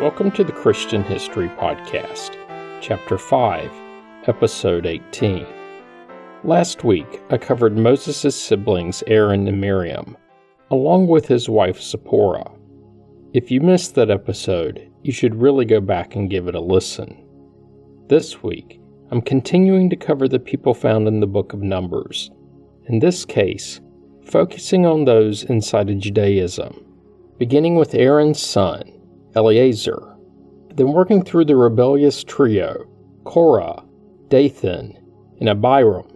Welcome to the Christian History Podcast, Chapter 5, Episode 18. Last week, I covered Moses' siblings Aaron and Miriam, along with his wife Zipporah. If you missed that episode, you should really go back and give it a listen. This week, I'm continuing to cover the people found in the book of Numbers, in this case, focusing on those inside of Judaism, beginning with Aaron's son, Eleazar, then working through the rebellious trio, Korah, Dathan, and Abiram.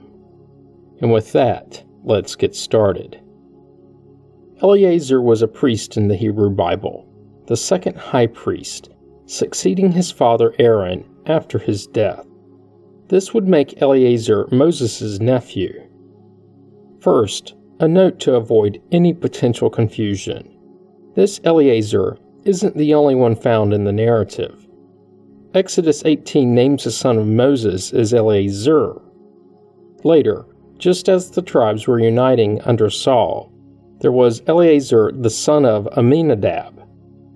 And with that, let's get started. Eleazar was a priest in the Hebrew Bible, the second high priest, succeeding his father Aaron after his death. This would make Eleazar Moses' nephew. First, a note to avoid any potential confusion. This Eleazar isn't the only one found in the narrative. Exodus 18 names the son of Moses as Eleazar. Later, just as the tribes were uniting under Saul, there was Eleazar the son of Amminadab,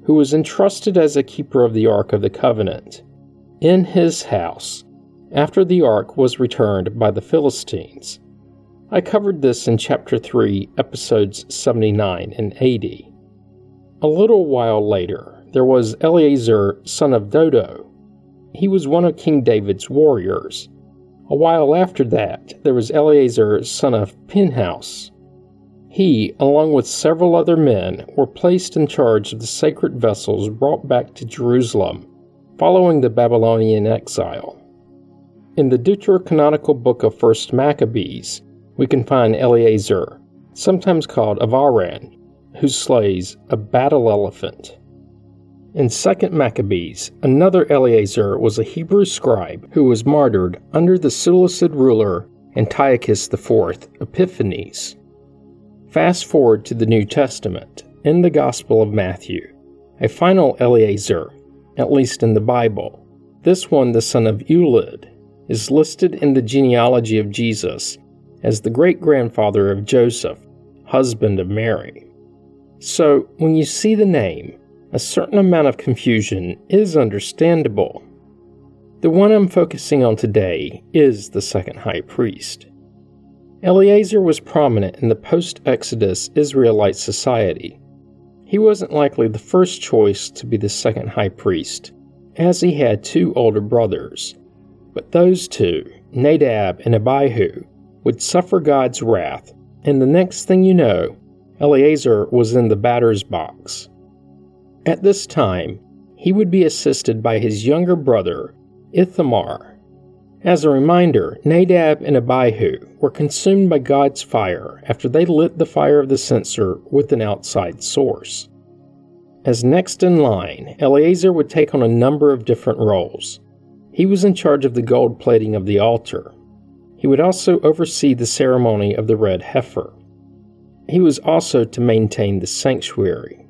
who was entrusted as a keeper of the Ark of the Covenant, in his house, after the Ark was returned by the Philistines. I covered this in Chapter 3, Episodes 79 and 80. A little while later, there was Eleazar, son of Dodo. He was one of King David's warriors. A while after that, there was Eleazar, son of Pinhas. He, along with several other men, were placed in charge of the sacred vessels brought back to Jerusalem following the Babylonian exile. In the deuterocanonical book of 1st Maccabees, we can find Eleazar, sometimes called Avaran, who slays a battle elephant. In 2nd Maccabees, another Eleazar was a Hebrew scribe who was martyred under the Seleucid ruler Antiochus IV Epiphanes. Fast forward to the New Testament, in the Gospel of Matthew, a final Eleazar, at least in the Bible, this one the son of Eliud, is listed in the genealogy of Jesus as the great grandfather of Joseph, husband of Mary. So, when you see the name, a certain amount of confusion is understandable. The one I'm focusing on today is the second high priest. Eleazar was prominent in the post Exodus Israelite society. He wasn't likely the first choice to be the second high priest, as he had two older brothers. But those two, Nadab and Abihu, would suffer God's wrath, and the next thing you know, Eleazar was in the batter's box. At this time, he would be assisted by his younger brother, Ithamar. As a reminder, Nadab and Abihu were consumed by God's fire after they lit the fire of the censer with an outside source. As next in line, Eleazar would take on a number of different roles. He was in charge of the gold plating of the altar. He would also oversee the ceremony of the red heifer. He was also to maintain the sanctuary.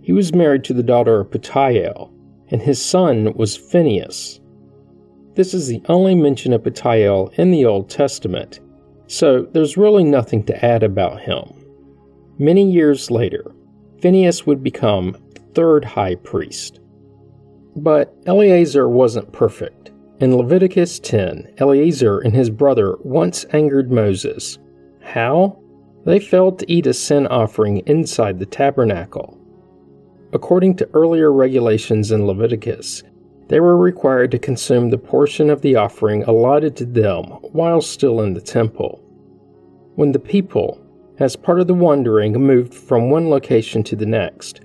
He was married to the daughter of Putiel, and his son was Phinehas. This is the only mention of Putiel in the Old Testament, so there's really nothing to add about him. Many years later, Phinehas would become the third high priest. But Eleazar wasn't perfect. In Leviticus 10, Eleazar and his brother once angered Moses. How? They failed to eat a sin offering inside the tabernacle. According to earlier regulations in Leviticus, they were required to consume the portion of the offering allotted to them while still in the temple. When the people, as part of the wandering, moved from one location to the next,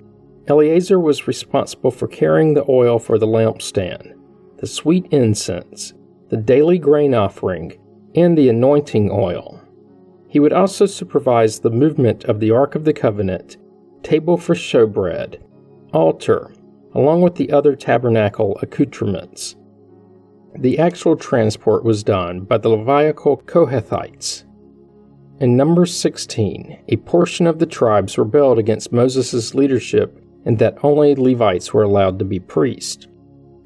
Eleazar was responsible for carrying the oil for the lampstand, the sweet incense, the daily grain offering, and the anointing oil. He would also supervise the movement of the Ark of the Covenant, table for showbread, altar, along with the other tabernacle accoutrements. The actual transport was done by the Levitical Kohathites. In Numbers 16, a portion of the tribes rebelled against Moses' leadership and that only Levites were allowed to be priests.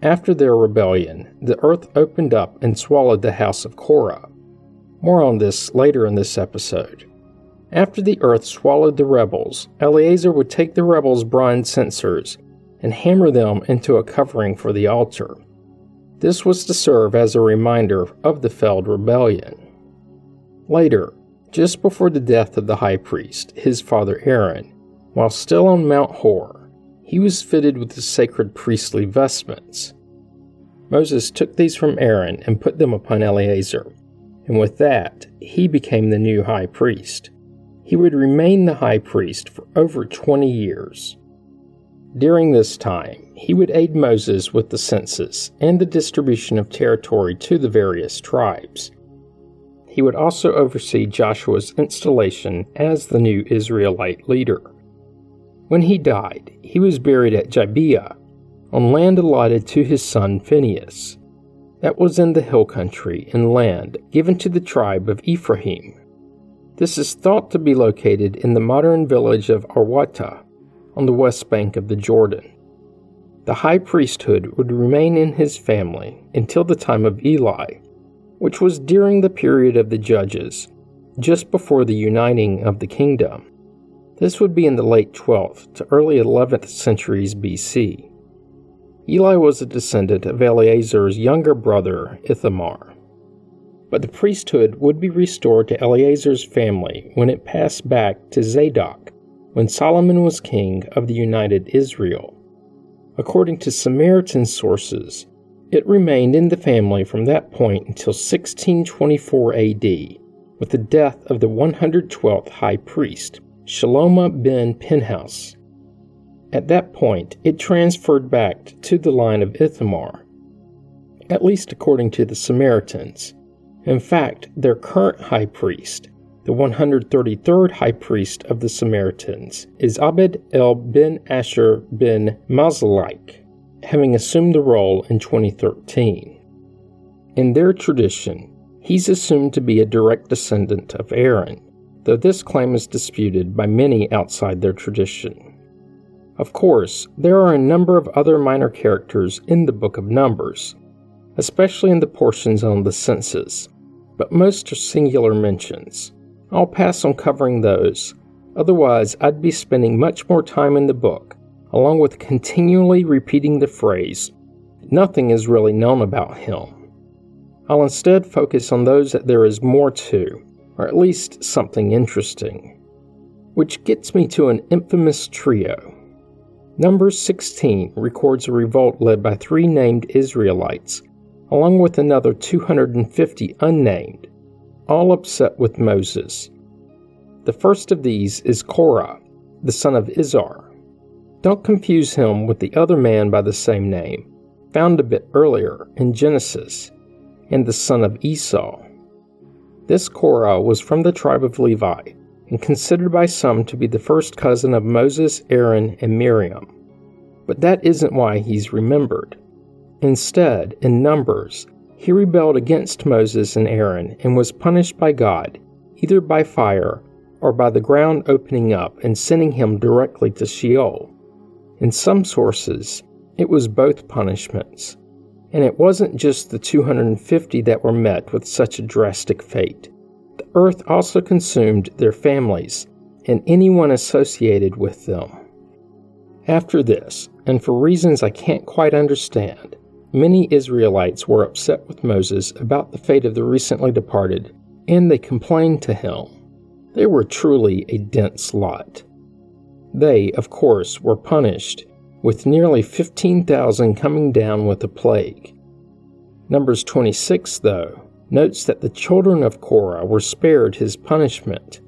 After their rebellion, the earth opened up and swallowed the house of Korah. More on this later in this episode. After the earth swallowed the rebels, Eleazar would take the rebels' bronze censers and hammer them into a covering for the altar. This was to serve as a reminder of the failed rebellion. Later, just before the death of the high priest, his father Aaron, while still on Mount Hor, he was fitted with the sacred priestly vestments. Moses took these from Aaron and put them upon Eleazar, and with that he became the new high priest. He would remain the high priest for over 20 years. During this time, he would aid Moses with the census and the distribution of territory to the various tribes. He would also oversee Joshua's installation as the new Israelite leader. When he died, he was buried at Gibeah, on land allotted to his son Phinehas. That was in the hill country and land given to the tribe of Ephraim. This is thought to be located in the modern village of Arwata, on the west bank of the Jordan. The high priesthood would remain in his family until the time of Eli, which was during the period of the judges, just before the uniting of the kingdom. This would be in the late 12th to early 11th centuries BC. Eli was a descendant of Eleazar's younger brother, Ithamar. But the priesthood would be restored to Eleazar's family when it passed back to Zadok, when Solomon was king of the united Israel. According to Samaritan sources, it remained in the family from that point until 1624 AD, with the death of the 112th high priest, Shaloma ben Pinhas. At that point, it transferred back to the line of Ithamar, at least according to the Samaritans. In fact, their current high priest, the 133rd high priest of the Samaritans, is Abed el ben Asher ben Mazalaik, having assumed the role in 2013. In their tradition, he's assumed to be a direct descendant of Aaron, though this claim is disputed by many outside their tradition. Of course, there are a number of other minor characters in the Book of Numbers, especially in the portions on the census, but most are singular mentions. I'll pass on covering those, otherwise, I'd be spending much more time in the book, along with continually repeating the phrase, Nothing is really known about him. I'll instead focus on those that there is more to, or at least something interesting. Which gets me to an infamous trio. Number 16 records a revolt led by three named Israelites, along with another 250 unnamed, all upset with Moses. The first of these is Korah, the son of Izhar. Don't confuse him with the other man by the same name, found a bit earlier in Genesis, and the son of Esau. This Korah was from the tribe of Levi and considered by some to be the first cousin of Moses, Aaron, and Miriam. But that isn't why he's remembered. Instead, in Numbers, he rebelled against Moses and Aaron and was punished by God, either by fire or by the ground opening up and sending him directly to Sheol. In some sources, it was both punishments. And it wasn't just the 250 that were met with such a drastic fate. Earth also consumed their families and anyone associated with them. After this, and for reasons I can't quite understand, many Israelites were upset with Moses about the fate of the recently departed, and they complained to him. They were truly a dense lot. They, of course, were punished with nearly 15,000 coming down with the plague. Numbers 26, though, notes that the children of Korah were spared his punishment.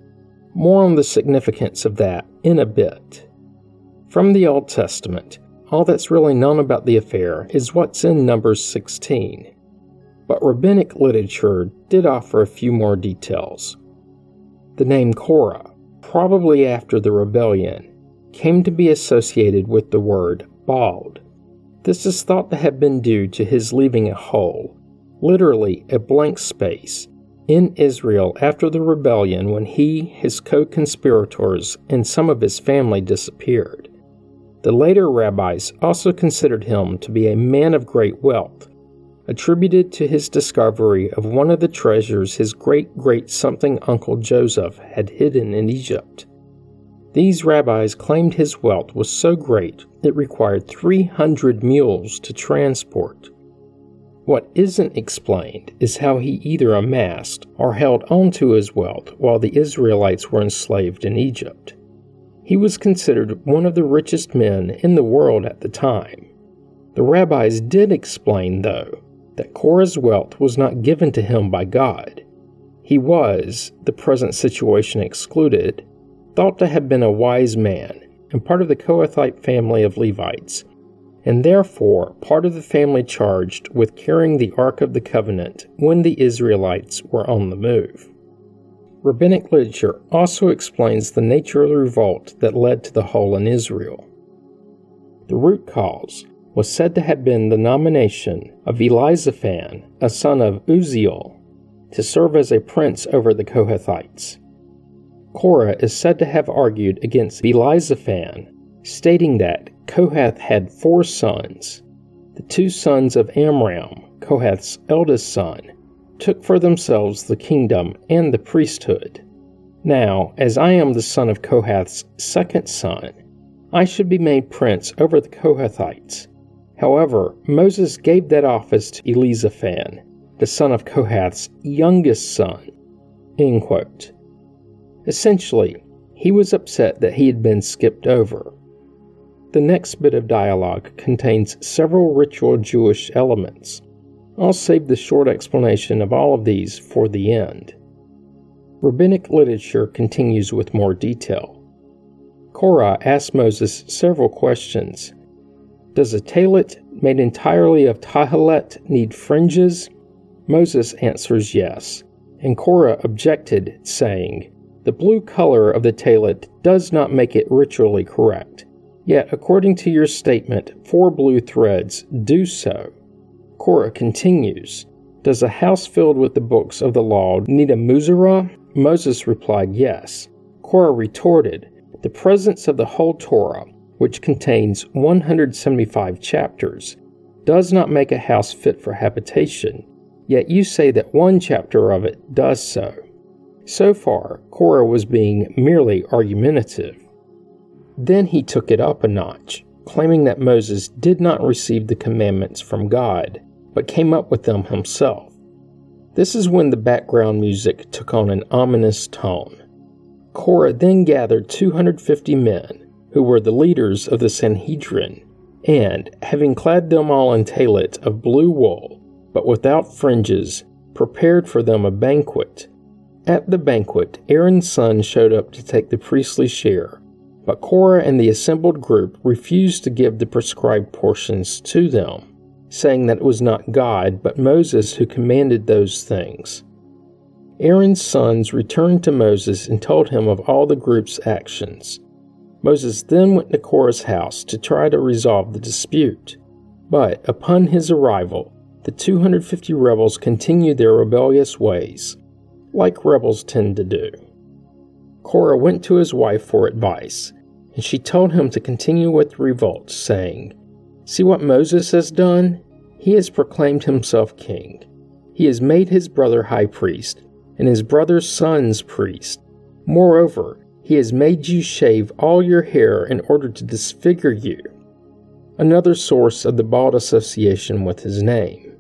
More on the significance of that in a bit. From the Old Testament, all that's really known about the affair is what's in Numbers 16. But rabbinic literature did offer a few more details. The name Korah, probably after the rebellion, came to be associated with the word bald. This is thought to have been due to his leaving a hole, literally a blank space, in Israel after the rebellion when he, his co conspirators, and some of his family disappeared. The later rabbis also considered him to be a man of great wealth, attributed to his discovery of one of the treasures his great great something uncle Joseph had hidden in Egypt. These rabbis claimed his wealth was so great it required 300 mules to transport. What isn't explained is how he either amassed or held onto his wealth while the Israelites were enslaved in Egypt. He was considered one of the richest men in the world at the time. The rabbis did explain, though, that Korah's wealth was not given to him by God. He was, the present situation excluded, thought to have been a wise man and part of the Kohathite family of Levites, and therefore part of the family charged with carrying the Ark of the Covenant when the Israelites were on the move. Rabbinic literature also explains the nature of the revolt that led to the hole in Israel. The root cause was said to have been the nomination of Elizaphan, a son of Uzziel, to serve as a prince over the Kohathites. Korah is said to have argued against Elizaphan, stating that Kohath had four sons. The two sons of Amram, Kohath's eldest son, took for themselves the kingdom and the priesthood. Now, as I am the son of Kohath's second son, I should be made prince over the Kohathites. However, Moses gave that office to Elizaphan, the son of Kohath's youngest son. Essentially, he was upset that he had been skipped over. The next bit of dialogue contains several ritual Jewish elements. I'll save the short explanation of all of these for the end. Rabbinic literature continues with more detail. Korah asks Moses several questions. Does a tallit made entirely of tachelet need fringes? Moses answers yes, and Korah objected, saying, The blue color of the tallit does not make it ritually correct. Yet, according to your statement, four blue threads do so. Korah continues, Does a house filled with the books of the law need a mezuzah? Moses replied, Yes. Korah retorted, The presence of the whole Torah, which contains 175 chapters, does not make a house fit for habitation, yet you say that one chapter of it does so. So far, Korah was being merely argumentative. Then he took it up a notch, claiming that Moses did not receive the commandments from God, but came up with them himself. This is when the background music took on an ominous tone. Korah then gathered 250 men, who were the leaders of the Sanhedrin, and, having clad them all in tallit of blue wool, but without fringes, prepared for them a banquet. At the banquet, Aaron's son showed up to take the priestly share, but Korah and the assembled group refused to give the prescribed portions to them, saying that it was not God but Moses who commanded those things. Aaron's sons returned to Moses and told him of all the group's actions. Moses then went to Korah's house to try to resolve the dispute. But upon his arrival, the 250 rebels continued their rebellious ways, like rebels tend to do. Korah went to his wife for advice, and she told him to continue with the revolt, saying, See what Moses has done? He has proclaimed himself king. He has made his brother high priest, and his brother's sons priest. Moreover, he has made you shave all your hair in order to disfigure you. Another source of the bald association with his name.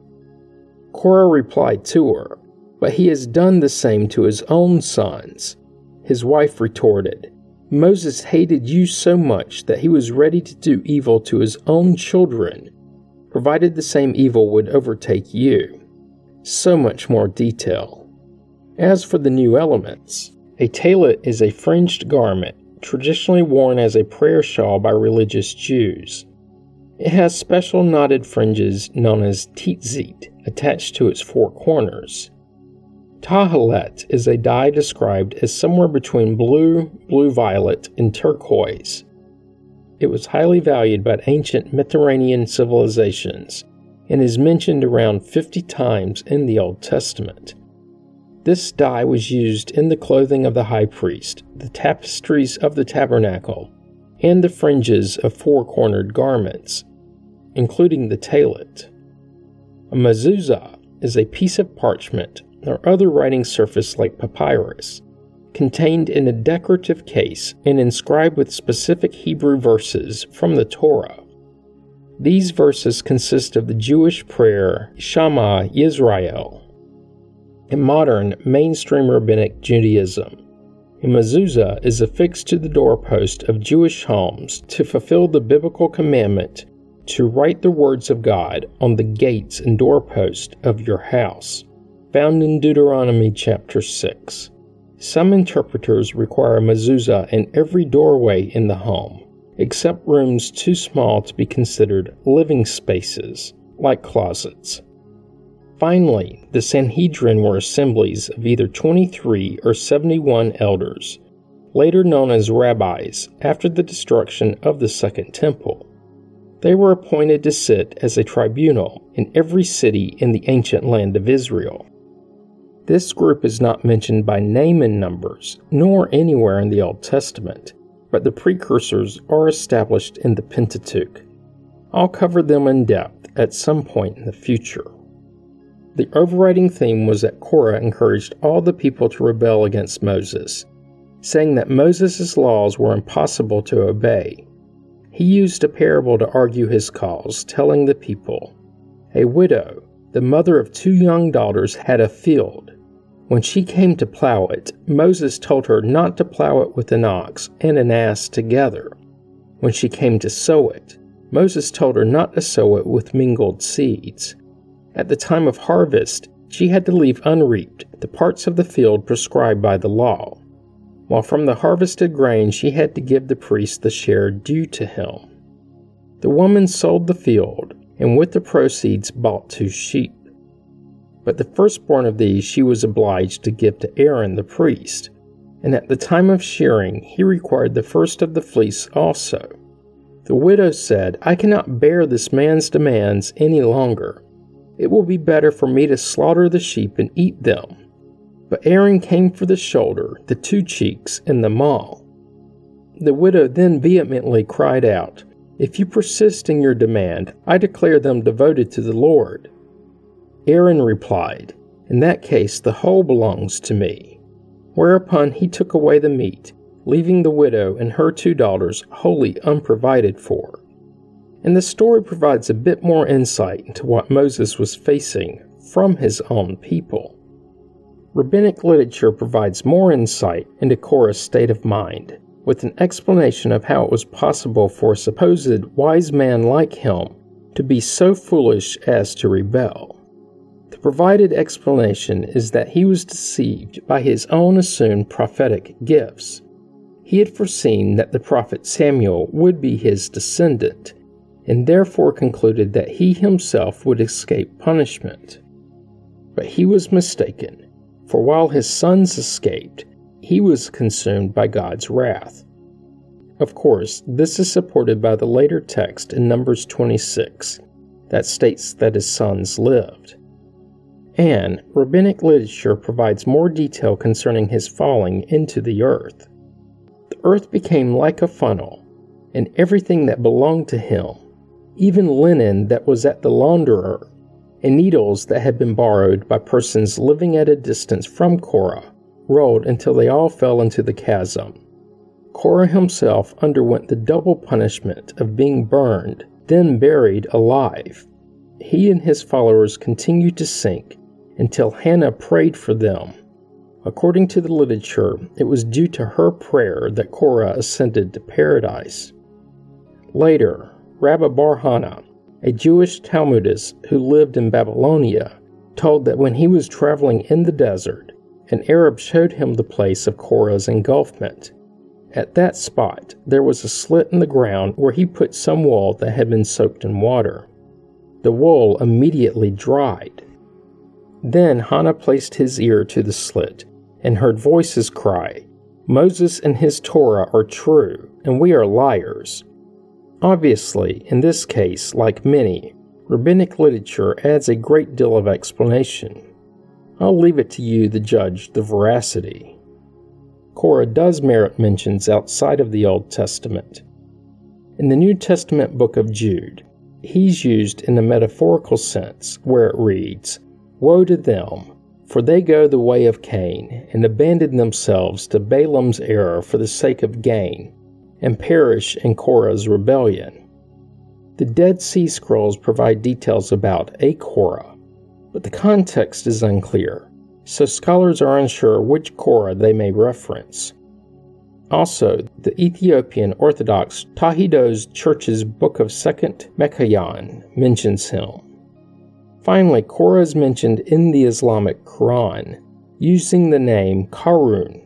Korah replied to her, But he has done the same to his own sons. His wife retorted, Moses hated you so much that he was ready to do evil to his own children, provided the same evil would overtake you. So much more detail. As for the new elements, a tallit is a fringed garment traditionally worn as a prayer shawl by religious Jews. It has special knotted fringes known as tzitzit attached to its four corners. Tachelet is a dye described as somewhere between blue, blue violet, and turquoise. It was highly valued by ancient Mediterranean civilizations and is mentioned around 50 times in the Old Testament. This dye was used in the clothing of the high priest, the tapestries of the tabernacle, and the fringes of four cornered garments, including the tallit. A mezuzah is a piece of parchment or other writing surface like papyrus, contained in a decorative case and inscribed with specific Hebrew verses from the Torah. These verses consist of the Jewish prayer Shema Yisrael. In modern, mainstream rabbinic Judaism, a mezuzah is affixed to the doorpost of Jewish homes to fulfill the biblical commandment to write the words of God on the gates and doorpost of your house, found in Deuteronomy chapter 6. Some interpreters require a mezuzah in every doorway in the home, except rooms too small to be considered living spaces, like closets. Finally, the Sanhedrin were assemblies of either 23 or 71 elders, later known as rabbis, after the destruction of the Second Temple. They were appointed to sit as a tribunal in every city in the ancient land of Israel. This group is not mentioned by name in Numbers, nor anywhere in the Old Testament, but the precursors are established in the Pentateuch. I'll cover them in depth at some point in the future. The overriding theme was that Korah encouraged all the people to rebel against Moses, saying that Moses' laws were impossible to obey. He used a parable to argue his cause, telling the people A widow, the mother of two young daughters, had a field. When she came to plow it, Moses told her not to plow it with an ox and an ass together. When she came to sow it, Moses told her not to sow it with mingled seeds. At the time of harvest, she had to leave unreaped the parts of the field prescribed by the law, while from the harvested grain she had to give the priest the share due to him. The woman sold the field, and with the proceeds bought two sheep. But the firstborn of these she was obliged to give to Aaron the priest, and at the time of shearing he required the first of the fleece also. The widow said, I cannot bear this man's demands any longer it will be better for me to slaughter the sheep and eat them. But Aaron came for the shoulder, the two cheeks, and the maw. The widow then vehemently cried out, If you persist in your demand, I declare them devoted to the Lord. Aaron replied, In that case, the whole belongs to me. Whereupon he took away the meat, leaving the widow and her two daughters wholly unprovided for and the story provides a bit more insight into what Moses was facing from his own people. Rabbinic literature provides more insight into Korah's state of mind, with an explanation of how it was possible for a supposed wise man like him to be so foolish as to rebel. Provided explanation is that he was deceived by his own assumed prophetic gifts. He had foreseen that the prophet Samuel would be his descendant and therefore concluded that he himself would escape punishment. But he was mistaken, for while his sons escaped, he was consumed by God's wrath. Of course, this is supported by the later text in Numbers 26 that states that his sons lived. And rabbinic literature provides more detail concerning his falling into the earth. The earth became like a funnel, and everything that belonged to him even linen that was at the launderer, and needles that had been borrowed by persons living at a distance from Korah, rolled until they all fell into the chasm. Korah himself underwent the double punishment of being burned, then buried alive. He and his followers continued to sink until Hannah prayed for them. According to the literature, it was due to her prayer that Korah ascended to paradise. Later, Rabbi Bar Hana, a Jewish Talmudist who lived in Babylonia, told that when he was traveling in the desert, an Arab showed him the place of Korah's engulfment. At that spot, there was a slit in the ground where he put some wool that had been soaked in water. The wool immediately dried. Then Hana placed his ear to the slit and heard voices cry, Moses and his Torah are true, and we are liars. Obviously, in this case, like many, rabbinic literature adds a great deal of explanation. I'll leave it to you to judge the veracity. Korah does merit mentions outside of the Old Testament. In the New Testament book of Jude, he's used in a metaphorical sense where it reads, Woe to them, For they go the way of Cain, and abandon themselves to Balaam's error for the sake of gain, and perish in Korah's rebellion. The Dead Sea Scrolls provide details about a Korah, but the context is unclear, so scholars are unsure which Korah they may reference. Also, the Ethiopian Orthodox Tewahedo Church's Book of Second Meqabyan mentions him. Finally, Korah is mentioned in the Islamic Quran, using the name Karun.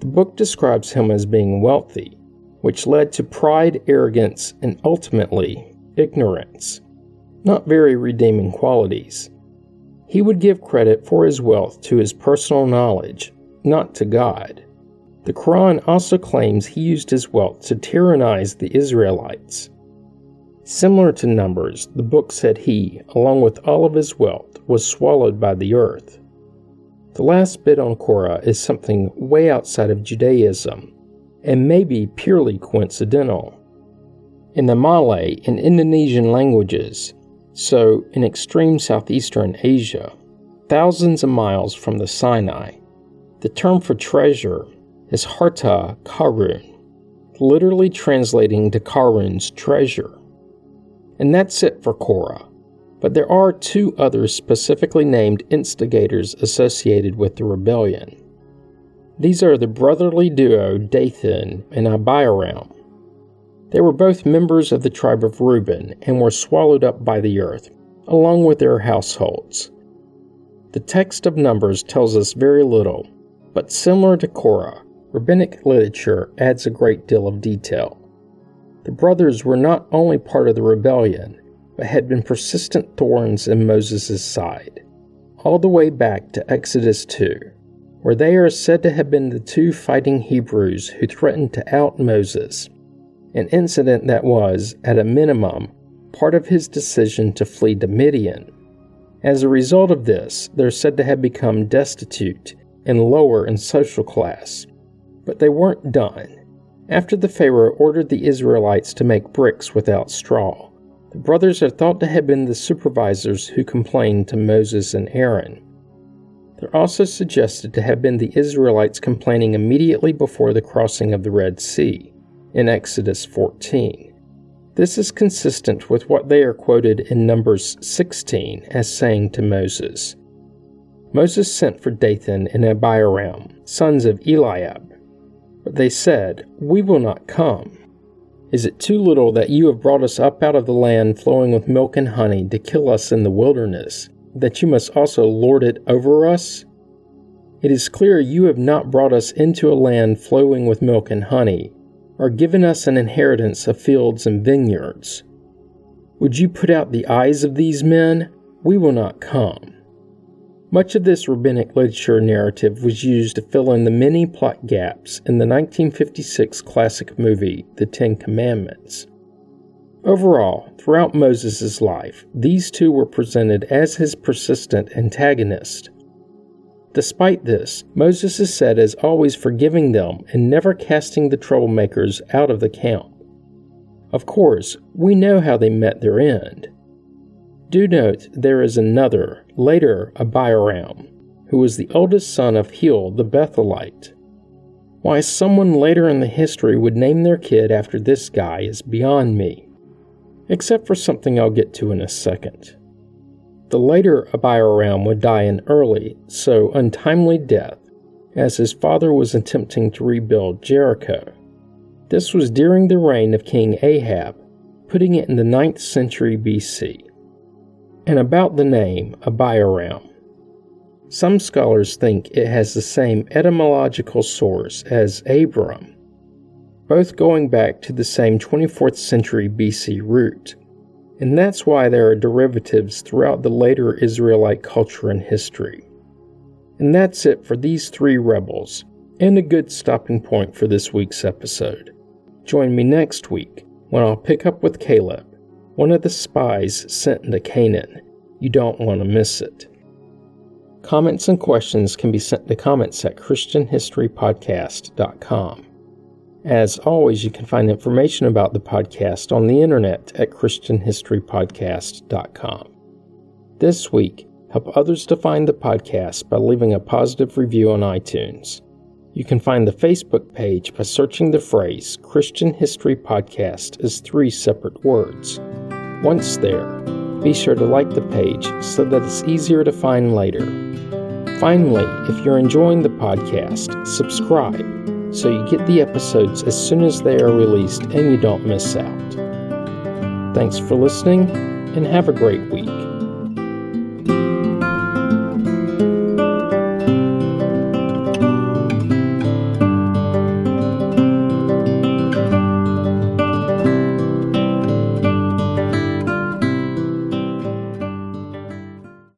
The book describes him as being wealthy, which led to pride, arrogance, and ultimately ignorance. Not very redeeming qualities. He would give credit for his wealth to his personal knowledge, not to God. The Quran also claims he used his wealth to tyrannize the Israelites. Similar to Numbers, the book said he, along with all of his wealth, was swallowed by the earth. The last bit on Korah is something way outside of Judaism, and maybe purely coincidental. In the Malay and Indonesian languages, so in extreme southeastern Asia, thousands of miles from the Sinai, the term for treasure is Harta Karun, literally translating to Karun's treasure. And that's it for Korah. But there are two other specifically named instigators associated with the rebellion. These are the brotherly duo Dathan and Abiram. They were both members of the tribe of Reuben and were swallowed up by the earth, along with their households. The text of Numbers tells us very little, but similar to Korah, rabbinic literature adds a great deal of detail. The brothers were not only part of the rebellion, but had been persistent thorns in Moses' side, all the way back to Exodus 2, where they are said to have been the two fighting Hebrews who threatened to out Moses, an incident that was, at a minimum, part of his decision to flee to Midian. As a result of this, they're said to have become destitute and lower in social class, but they weren't done. After the Pharaoh ordered the Israelites to make bricks without straw, the brothers are thought to have been the supervisors who complained to Moses and Aaron. They're also suggested to have been the Israelites complaining immediately before the crossing of the Red Sea in Exodus 14. This is consistent with what they are quoted in Numbers 16 as saying to Moses. Moses sent for Dathan and Abiram, sons of Eliab, but they said, We will not come. Is it too little that you have brought us up out of the land flowing with milk and honey to kill us in the wilderness, that you must also lord it over us? It is clear you have not brought us into a land flowing with milk and honey, or given us an inheritance of fields and vineyards. Would you put out the eyes of these men? We will not come. Much of this rabbinic literature narrative was used to fill in the many plot gaps in the 1956 classic movie, The Ten Commandments. Overall, throughout Moses' life, these two were presented as his persistent antagonists. Despite this, Moses is said as always forgiving them and never casting the troublemakers out of the camp. Of course, we know how they met their end. Do note there is another, later Abiram, who was the oldest son of Hiel the Bethelite. Why someone later in the history would name their kid after this guy is beyond me, except for something I'll get to in a second. The later Abiram would die an early, so untimely death, as his father was attempting to rebuild Jericho. This was during the reign of King Ahab, putting it in the 9th century BC and about the name Abiram. Some scholars think it has the same etymological source as Abram, both going back to the same 24th century BC root, and that's why there are derivatives throughout the later Israelite culture and history. And that's it for these three rebels, and a good stopping point for this week's episode. Join me next week when I'll pick up with Caleb one of the spies sent into Canaan. You don't want to miss it. Comments and questions can be sent to comments at ChristianHistoryPodcast.com. As always, you can find information about the podcast on the internet at ChristianHistoryPodcast.com. This week, Help others to find the podcast by leaving a positive review on iTunes. You can find the Facebook page by searching the phrase Christian History Podcast as three separate words. Once there, be sure to like the page so that it's easier to find later. Finally, if you're enjoying the podcast, subscribe so you get the episodes as soon as they are released and you don't miss out. Thanks for listening and have a great week.